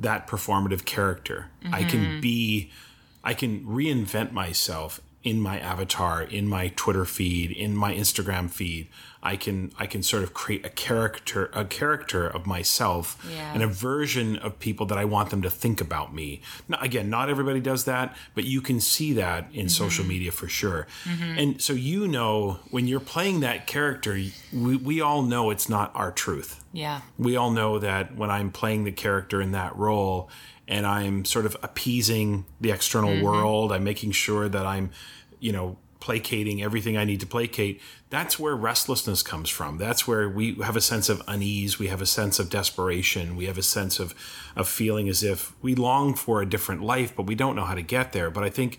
that performative character. I can mm-hmm. be, I can reinvent myself in my avatar, in my Twitter feed, in my Instagram feed. I can I can sort of create a character a character of myself Yeah. and a version of people that I want them to think about me. Now, again, not everybody does that, but you can see that in mm-hmm. social media for sure. Mm-hmm. And so you know when you're playing that character, we, we all know it's not our truth yeah. we all know that when I'm playing the character in that role and I'm sort of appeasing the external mm-hmm. world, I'm making sure that I'm, you know, placating everything I need to placate. That's where restlessness comes from. That's where we have a sense of unease. We have a sense of desperation. We have a sense of, of feeling as if we long for a different life, but we don't know how to get there. But I think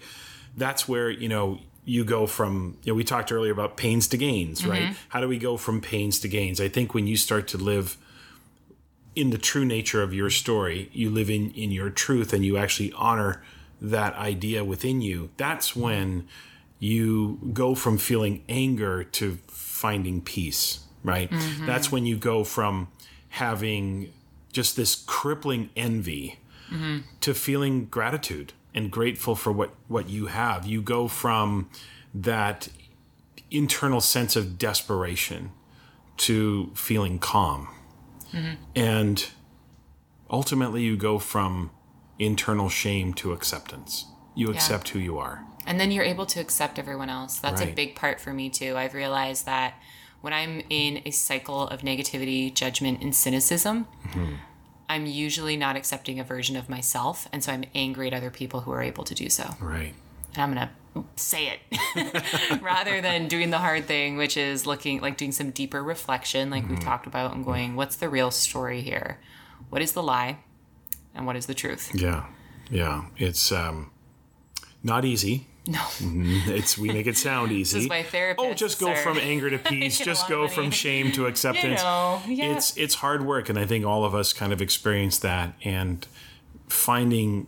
that's where, you know, you go from you know we talked earlier about pains to gains right mm-hmm. how do we go from pains to gains i think when you start to live in the true nature of your story you live in in your truth and you actually honor that idea within you that's when you go from feeling anger to finding peace right? Mm-hmm. That's when you go from having just this crippling envy mm-hmm. to feeling gratitude and grateful for what what you have. You go from that internal sense of desperation to feeling calm and ultimately you go from internal shame to acceptance you accept who you are And then you're able to accept everyone else. That's a big part for me too. I've realized that when I'm in a cycle of negativity, judgment, and cynicism, Mm-hmm. I'm usually not accepting a version of myself. And so I'm angry at other people who are able to do so. right And I'm going to say it *laughs* rather than doing the hard thing, which is looking like doing some deeper reflection, like Mm-hmm. we've talked about, and going, what's the real story here? What is the lie? And what is the truth? yeah yeah it's um not easy No. *laughs* it's we make it sound *laughs* easy therapists oh just go from anger to peace just go of from money. shame to acceptance know, yeah. it's it's hard work and i think all of us kind of experience that and finding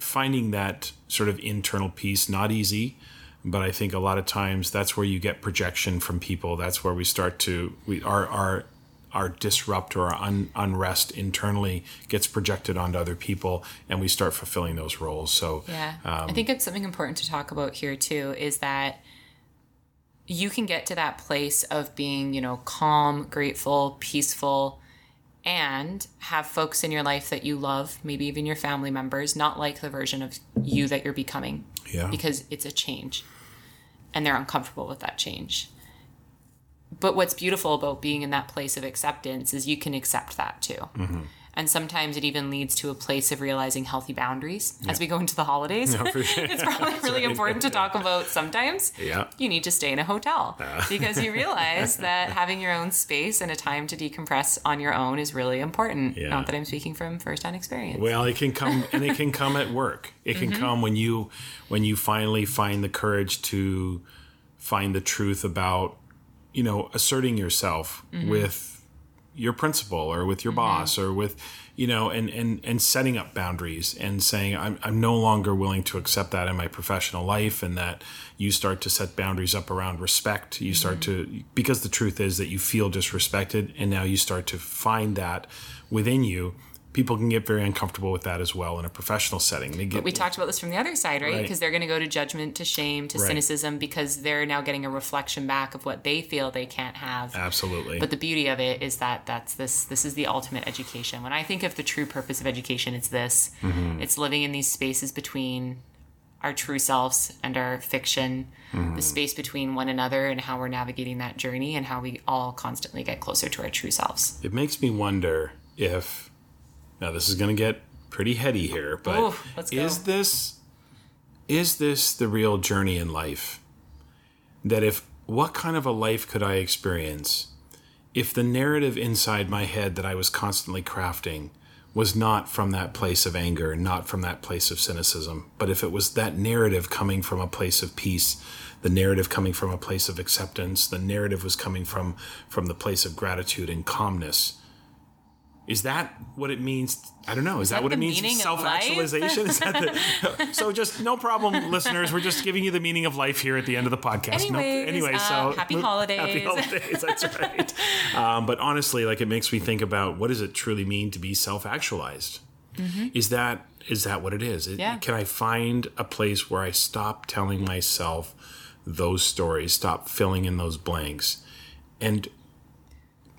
finding that sort of internal peace not easy but i think a lot of times that's where you get projection from people that's where we start to we our our our disrupt or our un, unrest internally gets projected onto other people and we start fulfilling those roles so Yeah. Um, I think it's something important to talk about here too is that you can get to that place of being, you know, calm, grateful, peaceful, and have folks in your life that you love, maybe even your family members, not like the version of you that you're becoming yeah because it's a change and they're uncomfortable with that change. But what's beautiful about being in that place of acceptance is you can accept that too. Mm-hmm. And sometimes it even leads to a place of realizing healthy boundaries as we go into the holidays. *laughs* it's probably really important to talk about sometimes. Yeah. You need to stay in a hotel ah. *laughs* because you realize that having your own space and a time to decompress on your own is really important. Yeah. Not that I'm speaking from first-hand experience. Well, it can come and it can come at work. It can mm-hmm. come when you when you finally find the courage to find the truth about you know asserting yourself mm-hmm. with your principal or with your mm-hmm. boss or with you know and and and setting up boundaries and saying I'm I'm no longer willing to accept that in my professional life and that you start to set boundaries up around respect. You mm-hmm. start to because the truth is that you feel disrespected and now you start to find that within you people can get very uncomfortable with that as well in a professional setting. They get But we talked about this from the other side, right? Right. Because they're going to go to judgment, to shame, to Right. cynicism because they're now getting a reflection back of what they feel they can't have. absolutely. But the beauty of it is that that's this this is the ultimate education. When I think of the true purpose of education, it's this. Mm-hmm. It's living in these spaces between our true selves and our fiction, Mm-hmm. the space between one another and how we're navigating that journey and how we all constantly get closer to our true selves. it makes me wonder if now this is going to get pretty heady here, but Ooh, is this is this the real journey in life? That if what kind of a life could I experience if the narrative inside my head that I was constantly crafting was not from that place of anger, not from that place of cynicism, but if it was that narrative coming from a place of peace, the narrative coming from a place of acceptance, the narrative was coming from from the place of gratitude and calmness. Is that what it means? I don't know. Is, that, that what it means? Self actualization? Is *laughs* so? Just no problem, *laughs* listeners. We're just giving you the meaning of life here at the end of the podcast. No- anyway, uh, so happy holidays. Happy holidays. That's *laughs* right. um, but honestly, like it makes me think about what does it truly mean to be self-actualized? Is that is that what it is? It- Mm-hmm. Yeah. Can I find a place where I stop telling myself those stories, stop filling in those blanks, and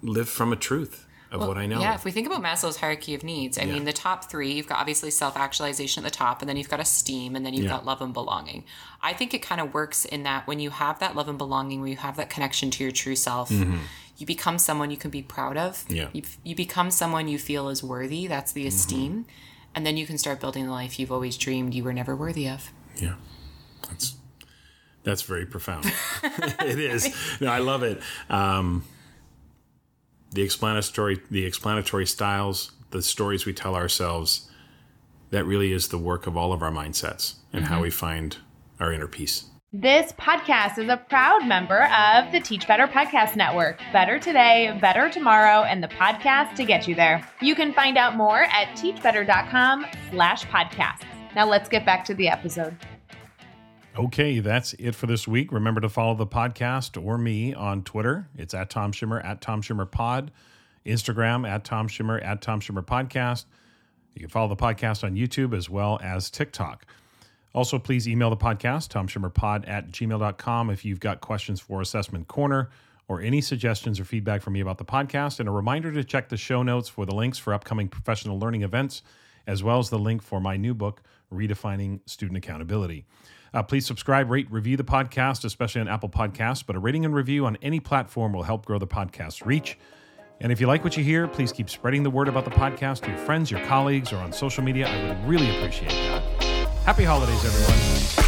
live from a truth of what I know? Yeah, if we think about Maslow's hierarchy of needs, I Yeah. mean, the top three, you've got obviously self actualization at the top, and then you've got esteem, and then you've Yeah. got love and belonging. I think it kind of works in that when you have that love and belonging, where you have that connection to your true self, you become someone you can be proud of. Mm-hmm. Yeah. Mm-hmm. You, you become someone you feel is worthy. That's the esteem. And then you can start building the life you've always dreamed you were never worthy of. Yeah. That's that's very profound. *laughs* *laughs* it is. No, I love it. Um, the explanatory the explanatory styles, the stories we tell ourselves, that really is the work of all of our mindsets and how mm-hmm. we find our inner peace. This podcast is a proud member of the Teach Better Podcast Network. Better today, better tomorrow, and the podcast to get you there. You can find out more at teachbetter.com slash podcasts. Now let's get back to the episode. Okay, that's it for this week. Remember to follow the podcast or me on Twitter. It's at Tom Schimmer, at Tom Schimmer Pod. Instagram, at Tom Schimmer, at Tom Schimmer Podcast. You can follow the podcast on YouTube as well as TikTok. Also, please email the podcast, tomschimmerpod at gmail.com, if you've got questions for Assessment Corner or any suggestions or feedback from me about the podcast. And a reminder to check the show notes for the links for upcoming professional learning events, as well as the link for my new book, Redefining Student Accountability. Uh, please subscribe, rate, review the podcast, especially on Apple Podcasts. But a rating and review on any platform will help grow the podcast's reach. And if you like what you hear, please keep spreading the word about the podcast to your friends, your colleagues, or on social media. I would really appreciate that. Happy holidays, everyone.